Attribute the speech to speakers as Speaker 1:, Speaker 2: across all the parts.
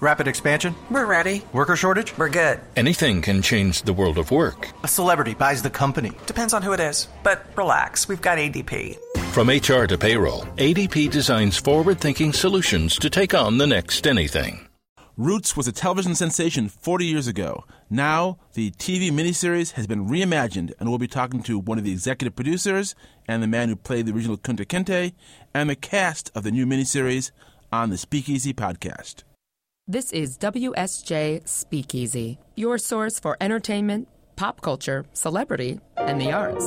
Speaker 1: Rapid expansion?
Speaker 2: We're ready.
Speaker 1: Worker shortage?
Speaker 2: We're good.
Speaker 3: Anything can change the world of work.
Speaker 1: A celebrity buys the company.
Speaker 2: Depends on who it is. But relax, we've got ADP.
Speaker 3: From HR to payroll, ADP designs forward thinking solutions to take on the next anything.
Speaker 4: Roots was a television sensation 40 years ago. Now, the TV miniseries has been reimagined, and we'll be talking to one of the executive producers and the man who played the original Kunta Kinte and the cast of the new miniseries on the Speakeasy podcast.
Speaker 5: This is WSJ Speakeasy, your source for entertainment, pop culture, celebrity, and the arts.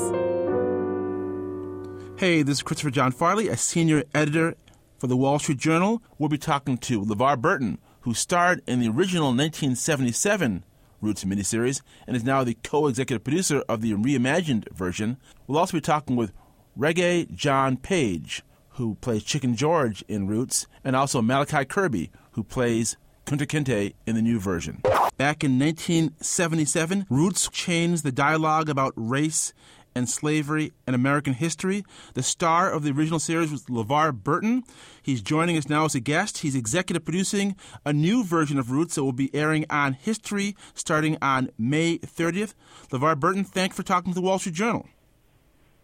Speaker 4: Hey, this is Christopher John Farley, a senior editor for the Wall Street Journal. We'll be talking to LeVar Burton, who starred in the original 1977 Roots miniseries and is now the co executive producer of the reimagined version. We'll also be talking with Regé-Jean Page, who plays Chicken George in Roots, and also Malachi Kirby, who plays Kunta Kinte in the new version. Back in 1977, Roots changed the dialogue about race and slavery and American history. The star of the original series was LeVar Burton. He's joining us now as a guest. He's executive producing a new version of Roots that will be airing on History starting on May 30th. LeVar Burton, thanks for talking to the Wall Street Journal.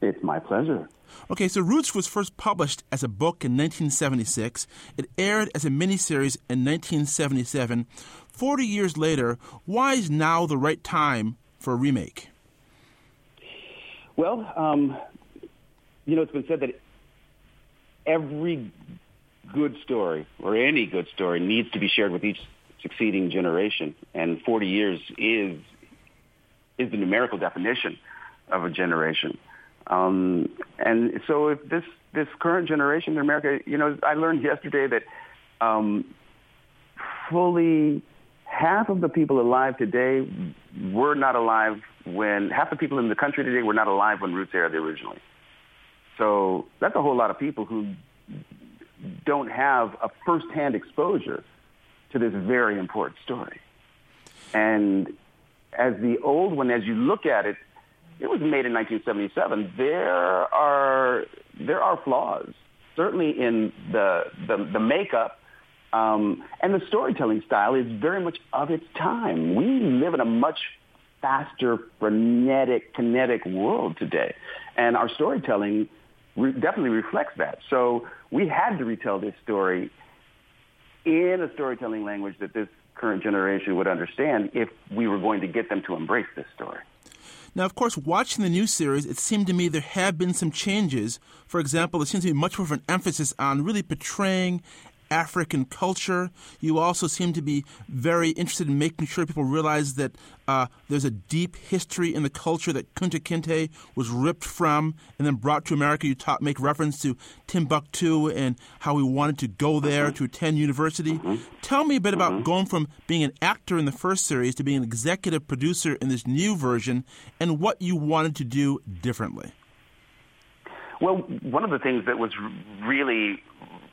Speaker 6: It's my pleasure.
Speaker 4: Okay, so Roots was first published as a book in 1976. It aired as a miniseries in 1977. Forty years later, why is now the right time for a remake?
Speaker 6: Well, um, you know, it's been said that every good story, or any good story, needs to be shared with each succeeding generation. And 40 years is is the numerical definition of a generation. Um, and so if this, this current generation in America, you know, I learned yesterday that um, fully half of the people alive today were not alive when, half the people in the country today were not alive when Roots aired originally. So that's a whole lot of people who don't have a firsthand exposure to this very important story. And as the old one, as you look at it, it was made in 1977. There are there are flaws, certainly in the the, the makeup. Um, and the storytelling style is very much of its time. We live in a much faster, frenetic, kinetic world today, and our storytelling re- definitely reflects that. So we had to retell this story in a storytelling language that this current generation would understand if we were going to get them to embrace this story.
Speaker 4: Now, of course, watching the new series, it seemed to me there have been some changes. For example, there seems to be much more of an emphasis on really portraying African culture. You also seem to be very interested in making sure people realize that uh, there's a deep history in the culture that Kunta Kinte was ripped from and then brought to America. You talk, make reference to Timbuktu and how he wanted to go there to attend university. Mm-hmm. Tell me a bit about mm-hmm. going from being an actor in the first series to being an executive producer in this new version and what you wanted to do differently.
Speaker 6: Well, one of the things that was really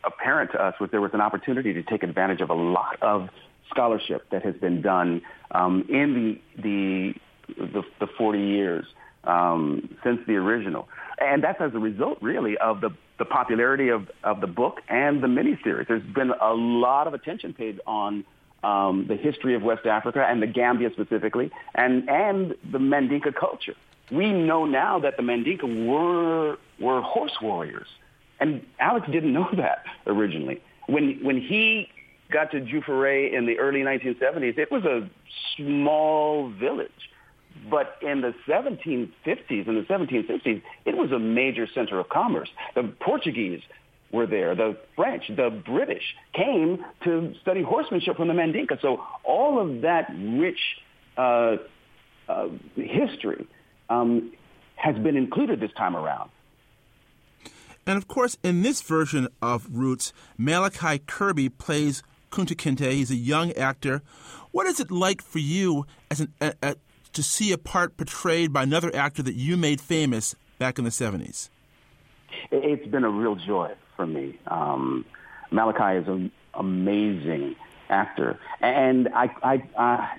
Speaker 6: apparent to us was there was an opportunity to take advantage of a lot of scholarship that has been done um, in the, the, the, the 40 years um, since the original. And that's as a result, really, of the, the popularity of, of the book and the miniseries. There's been a lot of attention paid on um, the history of West Africa and the Gambia specifically, and, and the Mandinka culture. We know now that the Mandinka were, were horse warriors. And Alex didn't know that originally. When when he got to Juffure in the early 1970s, it was a small village. But in the 1750s and the 1760s, it was a major center of commerce. The Portuguese were there. The French, the British came to study horsemanship from the Mandinka. So all of that rich uh, uh, history um, has been included this time around.
Speaker 4: And of course, in this version of Roots, Malachi Kirby plays Kunta Kinte. He's a young actor. What is it like for you as an, a, a, to see a part portrayed by another actor that you made famous back in the 70s?
Speaker 6: It's been a real joy for me. Um, Malachi is an amazing actor. And I, I, I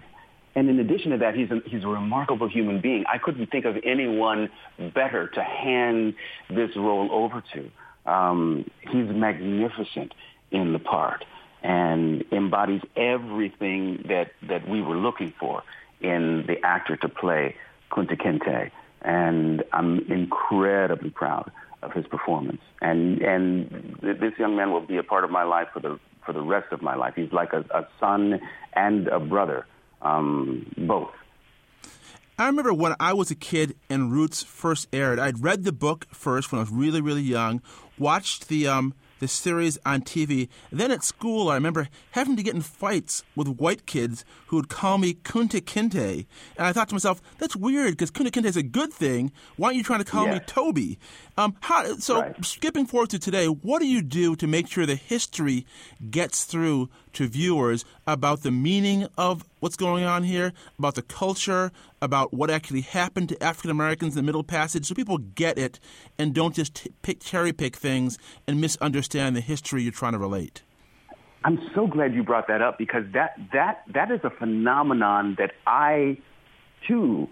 Speaker 6: and in addition to that, he's a, he's a remarkable human being. I couldn't think of anyone better to hand this role over to. Um, he's magnificent in the part. and embodies everything that, that we were looking for in the actor to play Kunta Kinte. And I'm incredibly proud of his performance. And, and this young man will be a part of my life for the, for the rest of my life. He's like a, a son and a brother, um, both.
Speaker 4: I remember when I was a kid and Roots first aired. I'd read the book first when I was really, really young, watched the um, the series on TV. Then at school, I remember having to get in fights with white kids who would call me Kunta Kinte. And I thought to myself, that's weird because Kunta Kinte is a good thing. Why aren't you trying to call
Speaker 6: yes.
Speaker 4: me Toby? Um, how, so,
Speaker 6: right.
Speaker 4: skipping forward to today, what do you do to make sure the history gets through to viewers about the meaning of what's going on here, about the culture, about what actually happened to African Americans in the Middle Passage, so people get it and don't just t- pick, cherry pick things and misunderstand the history you're trying to relate?
Speaker 6: I'm so glad you brought that up because that that that is a phenomenon that I too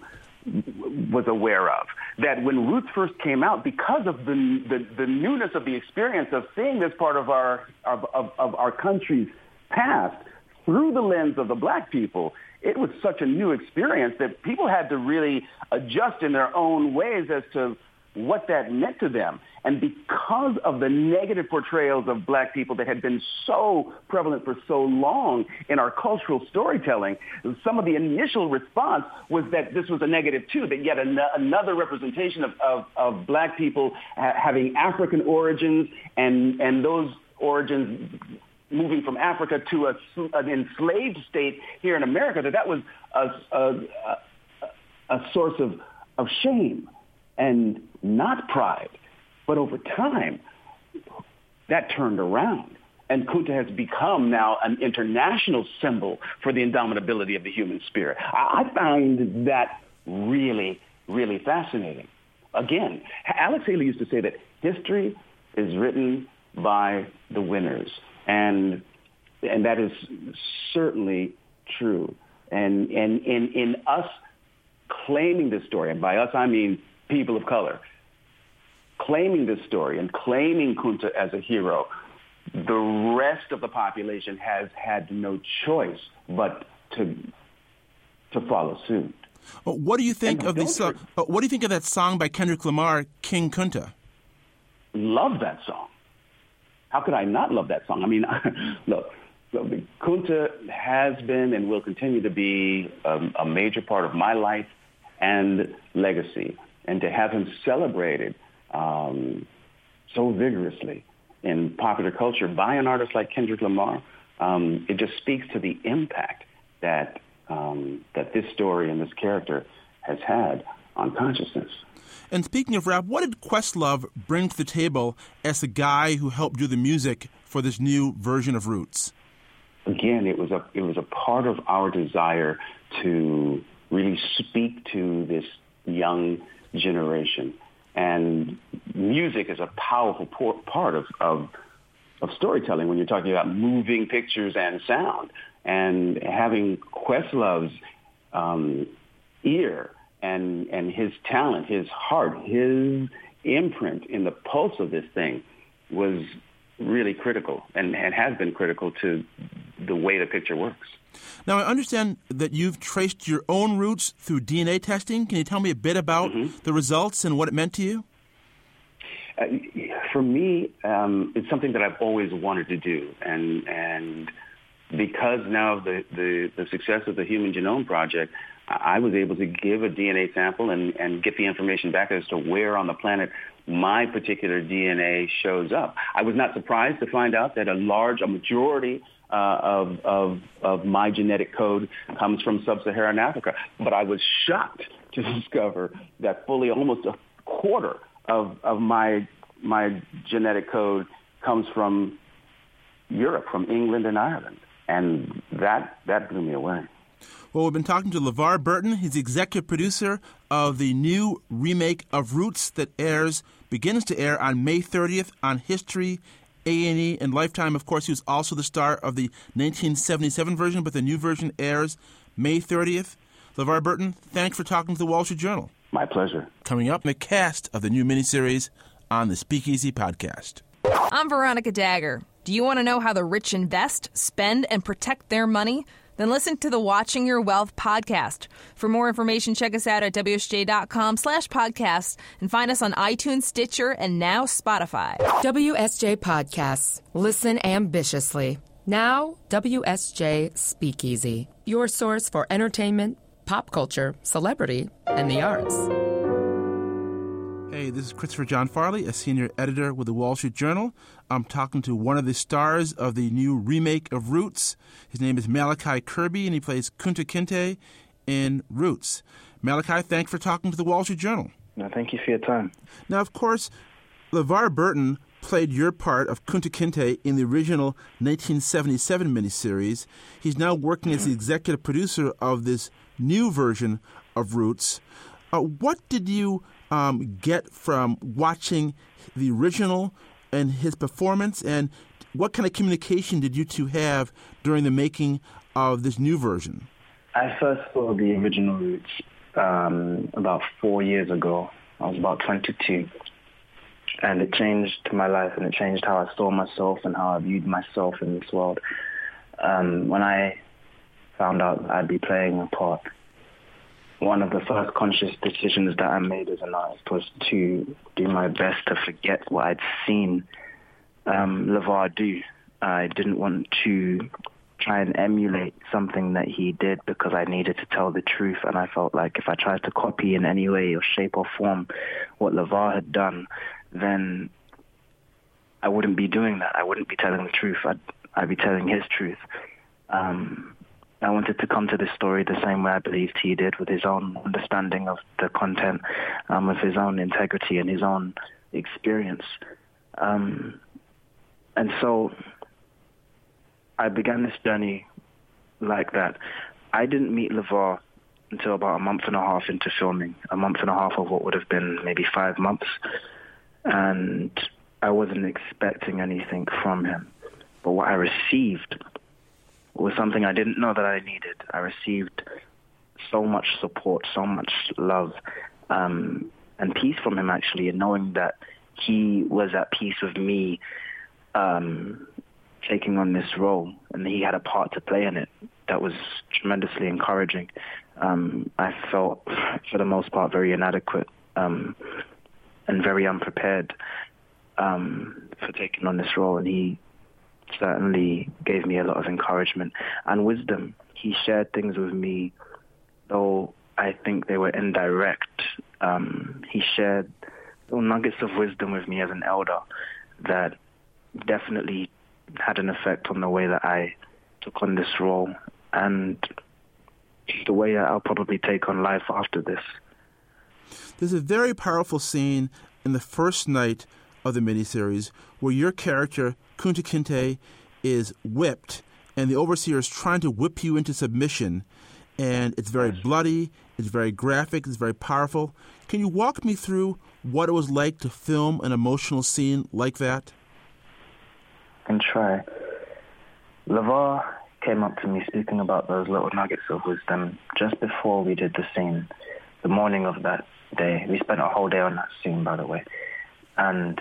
Speaker 6: was aware of. That when Roots first came out, because of the the, the newness of the experience of seeing this part of our of, of, of our country's past through the lens of the black people, it was such a new experience that people had to really adjust in their own ways as to what that meant to them. And because of the negative portrayals of black people that had been so prevalent for so long in our cultural storytelling, some of the initial response was that this was a negative too, that yet an- another representation of, of, of black people ha- having African origins and, and those origins moving from Africa to a, an enslaved state here in America, that that was a, a, a, source of, of shame and not pride. But over time, that turned around. And Kunta has become now an international symbol for the indomitability of the human spirit. I, I find that really, really fascinating. Again, Alex Haley used to say that history is written by the winners. And, and that is certainly true. And, and in, in us claiming this story, and by us I mean people of color, claiming this story and claiming Kunta as a hero, the rest of the population has had no choice but to to follow suit.
Speaker 4: What do you think
Speaker 6: And
Speaker 4: of this? Uh, what do you think of that song by Kendrick Lamar, King Kunta?
Speaker 6: Love that song. How could I not love that song? I mean, look, Kunta has been and will continue to be a, a major part of my life and legacy, and to have him celebrated um, so vigorously in popular culture by an artist like Kendrick Lamar, um, it just speaks to the impact that um, that this story and this character has had on consciousness.
Speaker 4: And speaking of rap, what did Questlove bring to the table as the guy who helped do the music for this new version of Roots?
Speaker 6: Again, it was a it was a part of our desire to really speak to this young generation and music is a powerful part of, of, of storytelling when you're talking about moving pictures and sound. And having Questlove's um, ear and, and his talent, his heart, his imprint in the pulse of this thing was really critical and, and has been critical to the way the picture works.
Speaker 4: Now, I understand that you've traced your own roots through DNA testing. Can you tell me a bit about mm-hmm. the results and what it meant to you?
Speaker 6: Uh, for me, um, it's something that I've always wanted to do, and and because now of the, the, the success of the Human Genome Project, I was able to give a DNA sample and, and get the information back as to where on the planet my particular DNA shows up. I was not surprised to find out that a large, a majority uh, of, of, of my genetic code comes from sub-Saharan Africa. But I was shocked to discover that fully almost a quarter of, of my, my genetic code comes from Europe, from England and Ireland. And that, that blew me away.
Speaker 4: Well, we've been talking to LeVar Burton. He's the executive producer of the new remake of Roots that airs, begins to air on May 30th on History a&E and Lifetime. Of course, he was also the star of the 1977 version, but the new version airs May 30th. LeVar Burton, thanks for talking to the Wall Street Journal.
Speaker 6: My pleasure.
Speaker 4: Coming up, the cast of the new miniseries on the Speakeasy podcast.
Speaker 7: I'm Veronica Dagher. Do you want to know how the rich invest, spend, and protect their money? Then listen to the Watching Your Wealth podcast. For more information, check us out at WSJ.com slash podcast and find us on iTunes, Stitcher, and now Spotify.
Speaker 5: WSJ Podcasts. Listen ambitiously. Now, WSJ Speakeasy. Your source for entertainment, pop culture, celebrity, and the arts.
Speaker 4: Hey, this is Christopher John Farley, a senior editor with the Wall Street Journal. I'm talking to one of the stars of the new remake of Roots. His name is Malachi Kirby, and he plays Kunta Kinte in Roots. Malachi, thanks for talking to the Wall Street Journal.
Speaker 8: No, thank you for your time.
Speaker 4: Now, of course, LeVar Burton played your part of Kunta Kinte in the original 1977 miniseries. He's now working as the executive producer of this new version of Roots. Uh, what did you um, get from watching the original and his performance, and what kind of communication did you two have during the making of this new version?
Speaker 8: I first saw the original Roots um, about four years ago. I was about 22. And it changed my life and it changed how I saw myself and how I viewed myself in this world. Um, when I found out I'd be playing a part, one of the first conscious decisions that I made as an artist was to do my best to forget what I'd seen um, LeVar do. I didn't want to try and emulate something that he did because I needed to tell the truth. And I felt like if I tried to copy in any way or shape or form what LeVar had done, then I wouldn't be doing that. I wouldn't be telling the truth. I'd, I'd be telling his truth. Um, I wanted to come to this story the same way I believed he did, with his own understanding of the content, um, with his own integrity and his own experience. Um, and so I began this journey like that. I didn't meet LeVar until about a month and a half into filming, a month and a half of what would have been maybe five months. And I wasn't expecting anything from him. But what I received was something I didn't know that I needed. I received so much support, so much love, um, and peace from him actually, and knowing that he was at peace with me um, taking on this role, and he had a part to play in it. That was tremendously encouraging. Um, I felt, for the most part, very inadequate um, and very unprepared um, for taking on this role, and he certainly gave me a lot of encouragement and wisdom. He shared things with me, though I think they were indirect. Um, he shared little nuggets of wisdom with me as an elder that definitely had an effect on the way that I took on this role and the way I'll probably take on life after this.
Speaker 4: There's a very powerful scene in the first night of the miniseries where your character, Kunta Kinte, is whipped and the overseer is trying to whip you into submission. And it's very bloody, it's very graphic, it's very powerful. Can you walk me through what it was like to film an emotional scene like that?
Speaker 8: Can try. LeVar came up to me speaking about those little nuggets of wisdom just before we did the scene, the morning of that day. We spent a whole day on that scene, by the way. And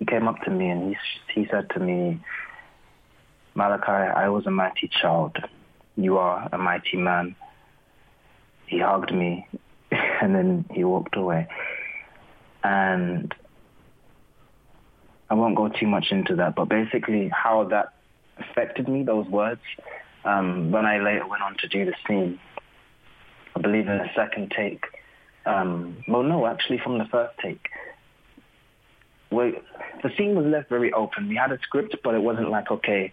Speaker 8: he came up to me and he, he said to me, Malachi, I was a mighty child. You are a mighty man. He hugged me and then he walked away. And I won't go too much into that, but basically how that affected me, those words, um, when I later went on to do the scene, I believe in the second take, um, well, no, actually from the first take, we, the scene was left very open. We had a script, but it wasn't like, okay,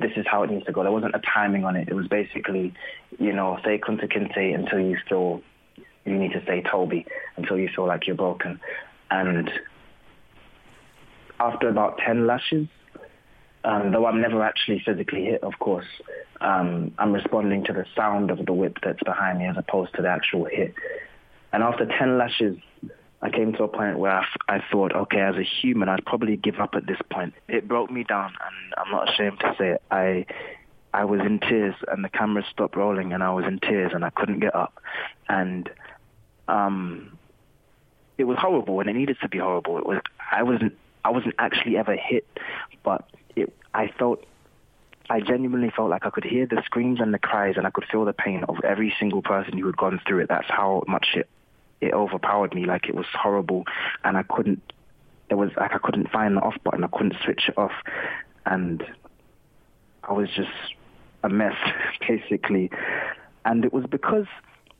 Speaker 8: this is how it needs to go. There wasn't a timing on it. It was basically, you know, say Kunta Kinte until you feel you need to say Toby until you feel like you're broken. And after about 10 lashes, um, though I'm never actually physically hit, of course, um, I'm responding to the sound of the whip that's behind me as opposed to the actual hit. And after 10 lashes, I came to a point where I, thought, okay, as a human, I'd probably give up at this point. It broke me down, and I'm not ashamed to say it. I, I was in tears, and the camera stopped rolling, and I was in tears, and I couldn't get up. And um, it was horrible, and it needed to be horrible. It was, I wasn't I wasn't actually ever hit, but it, I felt I genuinely felt like I could hear the screams and the cries and I could feel the pain of every single person who had gone through it. That's how much it it overpowered me. Like it was horrible and I couldn't it was like I couldn't find the off button. I couldn't switch it off and I was just a mess basically. And it was because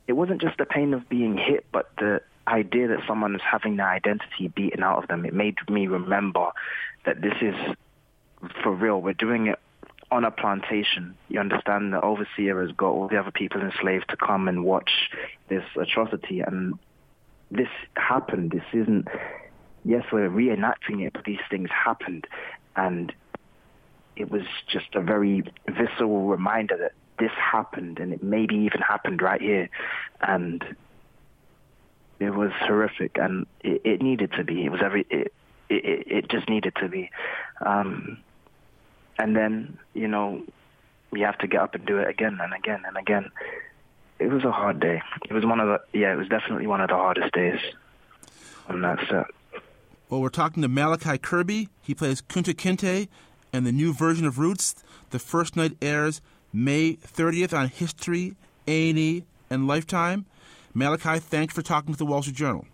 Speaker 8: it wasn't just the pain of being hit, but the idea that someone was having their identity beaten out of them. It made me remember that this is for real. We're doing it on a plantation. You understand the overseer has got all the other people enslaved to come and watch this atrocity. And this happened. This isn't, yes, we're reenacting it, but these things happened. And it was just a very visceral reminder that this happened and it maybe even happened right here. And it was horrific and it, it needed to be. It was every, it, it, it just needed to be. Um, and then you know you have to get up and do it again and again and again. It was a hard day. It was one of the yeah, it was definitely one of the hardest days on that set.
Speaker 4: Well, we're talking to Malachi Kirby. He plays Kunta Kinte, and the new version of Roots. The first night airs May 30th on History, A&E, and Lifetime. Malachi, thanks for talking to the Wall Street Journal.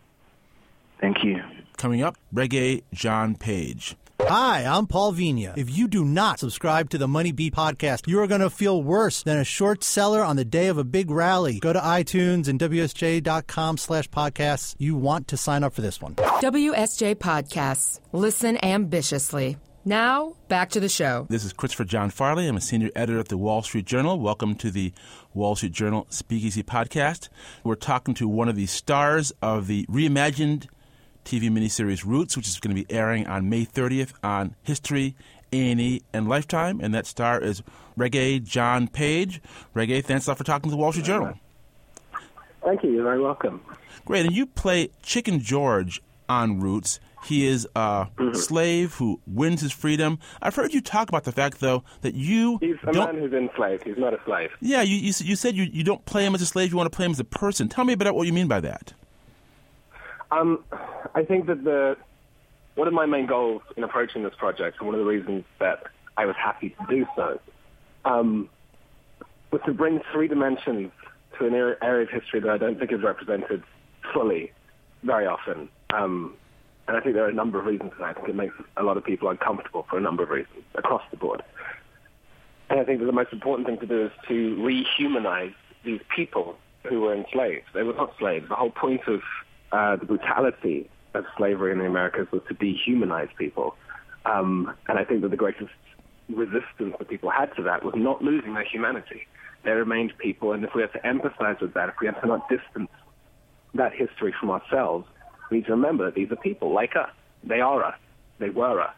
Speaker 8: Thank you.
Speaker 4: Coming up, Reggae John Page.
Speaker 9: Hi, I'm Paul Vigna. If you do not subscribe to the Money Beat podcast, you are going to feel worse than a short seller on the day of a big rally. Go to iTunes and WSJ.com slash podcasts. You want to sign up for this one.
Speaker 5: WSJ Podcasts. Listen ambitiously. Now, back to the show.
Speaker 4: This is Christopher John Farley. I'm a senior editor at the Wall Street Journal. Welcome to the Wall Street Journal Speakeasy podcast. We're talking to one of the stars of the reimagined TV miniseries Roots, which is going to be airing on May 30th on History, A&E, and Lifetime. And that star is Regé-Jean Page. Regé, thanks a lot for talking to the Wall Street Journal.
Speaker 10: Thank you. You're very welcome.
Speaker 4: Great. And you play Chicken George on Roots. He is a mm-hmm. slave who wins his freedom. I've heard you talk about the fact, though, that you
Speaker 10: he's a man who's enslaved. He's not a slave.
Speaker 4: Yeah, you, you, you said you, you don't play him as a slave. You want to play him as a person. Tell me about what you mean by that.
Speaker 10: Um, I think that the one of my main goals in approaching this project, and one of the reasons that I was happy to do so, um, was to bring three dimensions to an area of history that I don't think is represented fully very often. Um, and I think there are a number of reasons for that. I think it makes a lot of people uncomfortable for a number of reasons across the board. And I think that the most important thing to do is to rehumanize these people who were enslaved. They were not slaves. The whole point of uh, the brutality of slavery in the Americas was to dehumanize people. Um, and I think that the greatest resistance that people had to that was not losing their humanity. They remained people, and if we have to empathize with that, if we have to not distance that history from ourselves, we need to remember that these are people like us. They are us. They were us.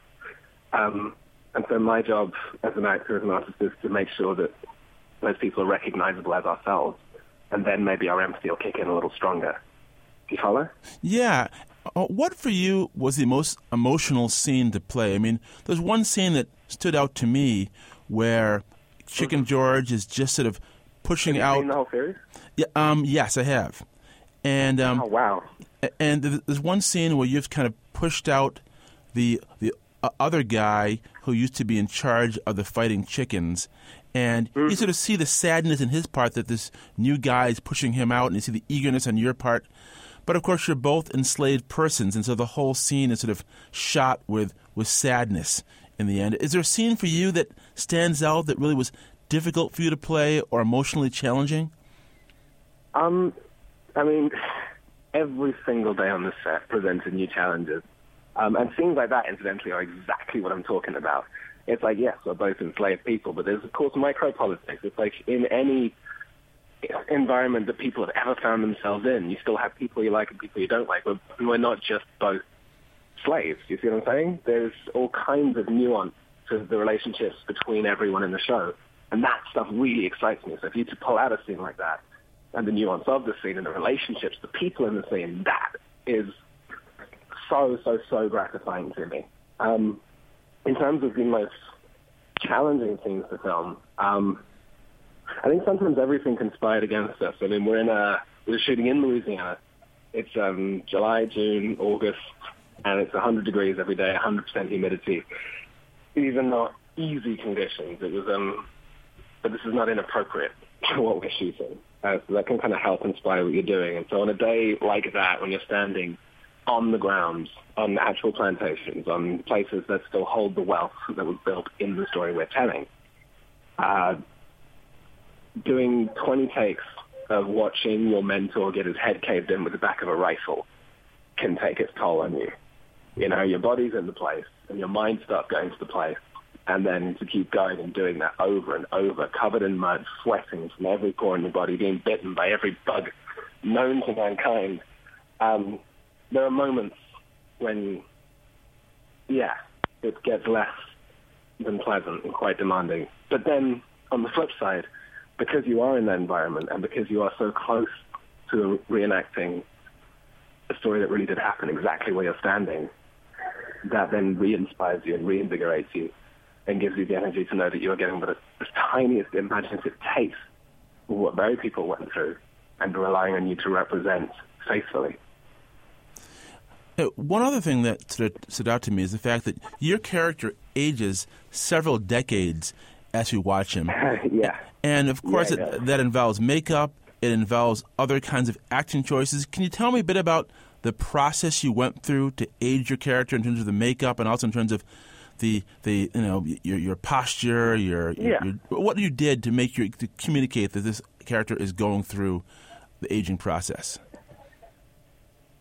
Speaker 10: Um, and so my job as an actor, as an artist, is to make sure that those people are recognizable as ourselves, and then maybe our empathy will kick in a little stronger. Do you follow?
Speaker 4: Yeah. Uh, what for you was the most emotional scene to play? I mean, there's one scene that stood out to me where Chicken. George is just sort of pushing
Speaker 10: have
Speaker 4: out.
Speaker 10: The whole series?
Speaker 4: Yeah. Um. Yes, I have. And um.
Speaker 10: Oh wow.
Speaker 4: And there's one scene where you've kind of pushed out the the uh, other guy who used to be in charge of the fighting chickens, and mm-hmm. you sort of see the sadness in his part that this new guy is pushing him out, and you see the eagerness on your part but of course, you're both enslaved persons, and so the whole scene is sort of shot with, with sadness in the end. Is there a scene for you that stands out that really was difficult for you to play or emotionally challenging?
Speaker 10: Um, I mean, every single day on the set presented new challenges. Um, and scenes like that, incidentally, are exactly what I'm talking about. It's like, yes, we're both enslaved people, but there's, of course, micropolitics. It's like in any environment that people have ever found themselves in. You still have people you like and people you don't like, but we're not just both slaves. You see what I'm saying? There's all kinds of nuance to the relationships between everyone in the show. And that stuff really excites me. So if you to pull out a scene like that and the nuance of the scene and the relationships, the people in the scene, that is so, so, so gratifying to me. Um, in terms of the most challenging things to film, um, I think sometimes everything conspired against us. I mean, we're in a we're shooting in Louisiana. It's um, July, June, August, and it's 100 degrees every day, 100% humidity. These are not easy conditions. It was, um, but this is not inappropriate for what we're shooting. Uh, so that can kind of help inspire what you're doing. And so on a day like that, when you're standing on the grounds, on the actual plantations, on places that still hold the wealth that was built in the story we're telling, uh, doing 20 takes of watching your mentor get his head caved in with the back of a rifle can take its toll on you. You know, your body's in the place and your mind starts going to the place. And then to keep going and doing that over and over, covered in mud, sweating from every pore in your body, being bitten by every bug known to mankind. Um, there are moments when, yeah, it gets less than pleasant and quite demanding. But then on the flip side, because you are in that environment and because you are so close to reenacting a story that really did happen exactly where you're standing, that then re-inspires you and reinvigorates you and gives you the energy to know that you're getting the, the tiniest imaginative taste of what very people went through and relying on you to represent faithfully.
Speaker 4: Uh, one other thing that stood out to me is the fact that your character ages several decades as we watch him.
Speaker 10: yeah.
Speaker 4: And of course,
Speaker 10: Yeah,
Speaker 4: it, that involves makeup, it involves other kinds of acting choices. Can you tell me a bit about the process you went through to age your character in terms of the makeup and also in terms of the the you know your your posture, your,
Speaker 10: Yeah.
Speaker 4: your what you did to make your to communicate that this character is going through the aging process?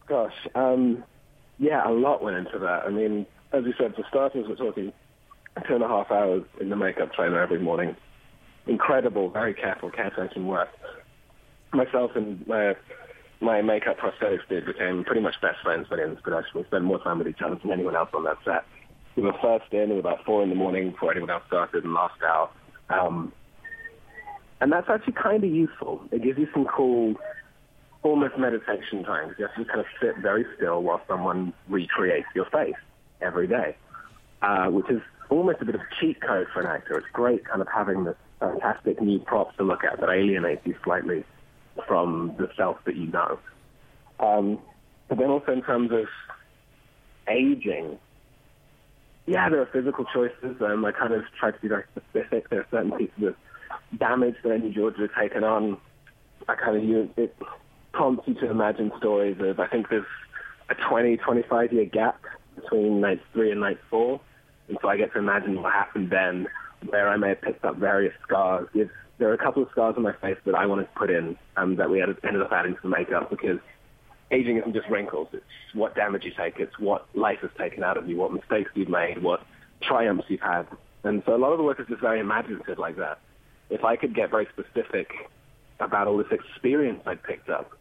Speaker 10: Gosh, um, yeah, a lot went into that. I mean, as you said, for starters, we're talking two and a half hours in the makeup trailer every morning. Incredible, very careful, caretaking work. Myself and my my makeup prosthetics dude became pretty much best friends by the end of this production. We spent more time with each other than anyone else on that set. We were first in at about four in the morning before anyone else started and last out. Um, and that's actually kind of useful. It gives you some cool almost meditation time. You have to kind of sit very still while someone recreates your face every day, uh, which is almost a bit of cheat code for an actor. It's great kind of having this fantastic new props to look at that alienate you slightly from the self that you know. Um, but then also in terms of aging, yeah, there are physical choices. Um, I kind of try to be very specific. There are certain pieces of damage that I need Georgia to take on. I kind of use it prompts you to imagine stories of, I think there's a 20, 25 year gap between night three and night four. And so I get to imagine what happened then, where I may have picked up various scars. If there are a couple of scars on my face that I wanted to put in um, that we ended up adding to the makeup because aging isn't just wrinkles. It's what damage you take. It's what life has taken out of you, what mistakes you've made, what triumphs you've had. And so a lot of the work is just very imaginative like that. If I could get very specific about all this experience I picked up,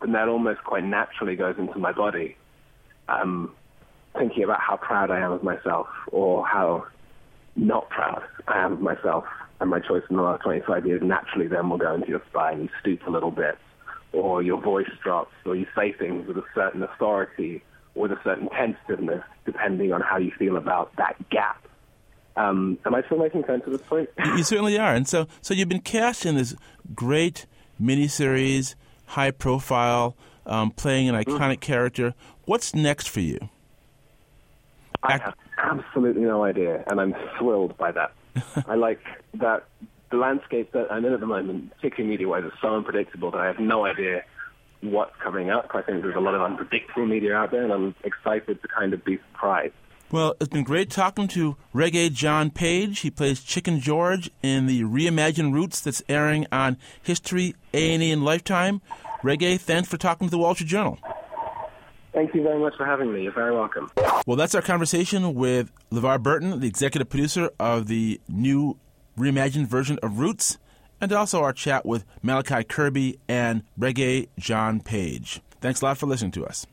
Speaker 10: then that almost quite naturally goes into my body. Um, thinking about how proud I am of myself or how not proud I am of myself and my choice in the last 25 years naturally then will go into your spine. You stoop a little bit or your voice drops or you say things with a certain authority or with a certain tentativeness depending on how you feel about that gap. Um, am I still making sense at this point?
Speaker 4: you certainly are. And so, so you've been cast in this great miniseries, high profile, um, playing an iconic character. What's next for you?
Speaker 10: I have absolutely no idea, and I'm thrilled by that. I like that the landscape that I'm in at the moment, particularly media-wise, is so unpredictable that I have no idea what's coming up. I think there's a lot of unpredictable media out there, and I'm excited to kind of be surprised.
Speaker 4: Well, it's been great talking to Regé-Jean Page. He plays Chicken George in the Reimagined Roots that's airing on History, A&E, and Lifetime. Regé, thanks for talking to the Wall Street Journal.
Speaker 10: Thank you very much for having me. You're very welcome.
Speaker 4: Well, that's our conversation with LeVar Burton, the executive producer of the new reimagined version of Roots, and also our chat with Malachi Kirby and Reggae John Page. Thanks a lot for listening to us.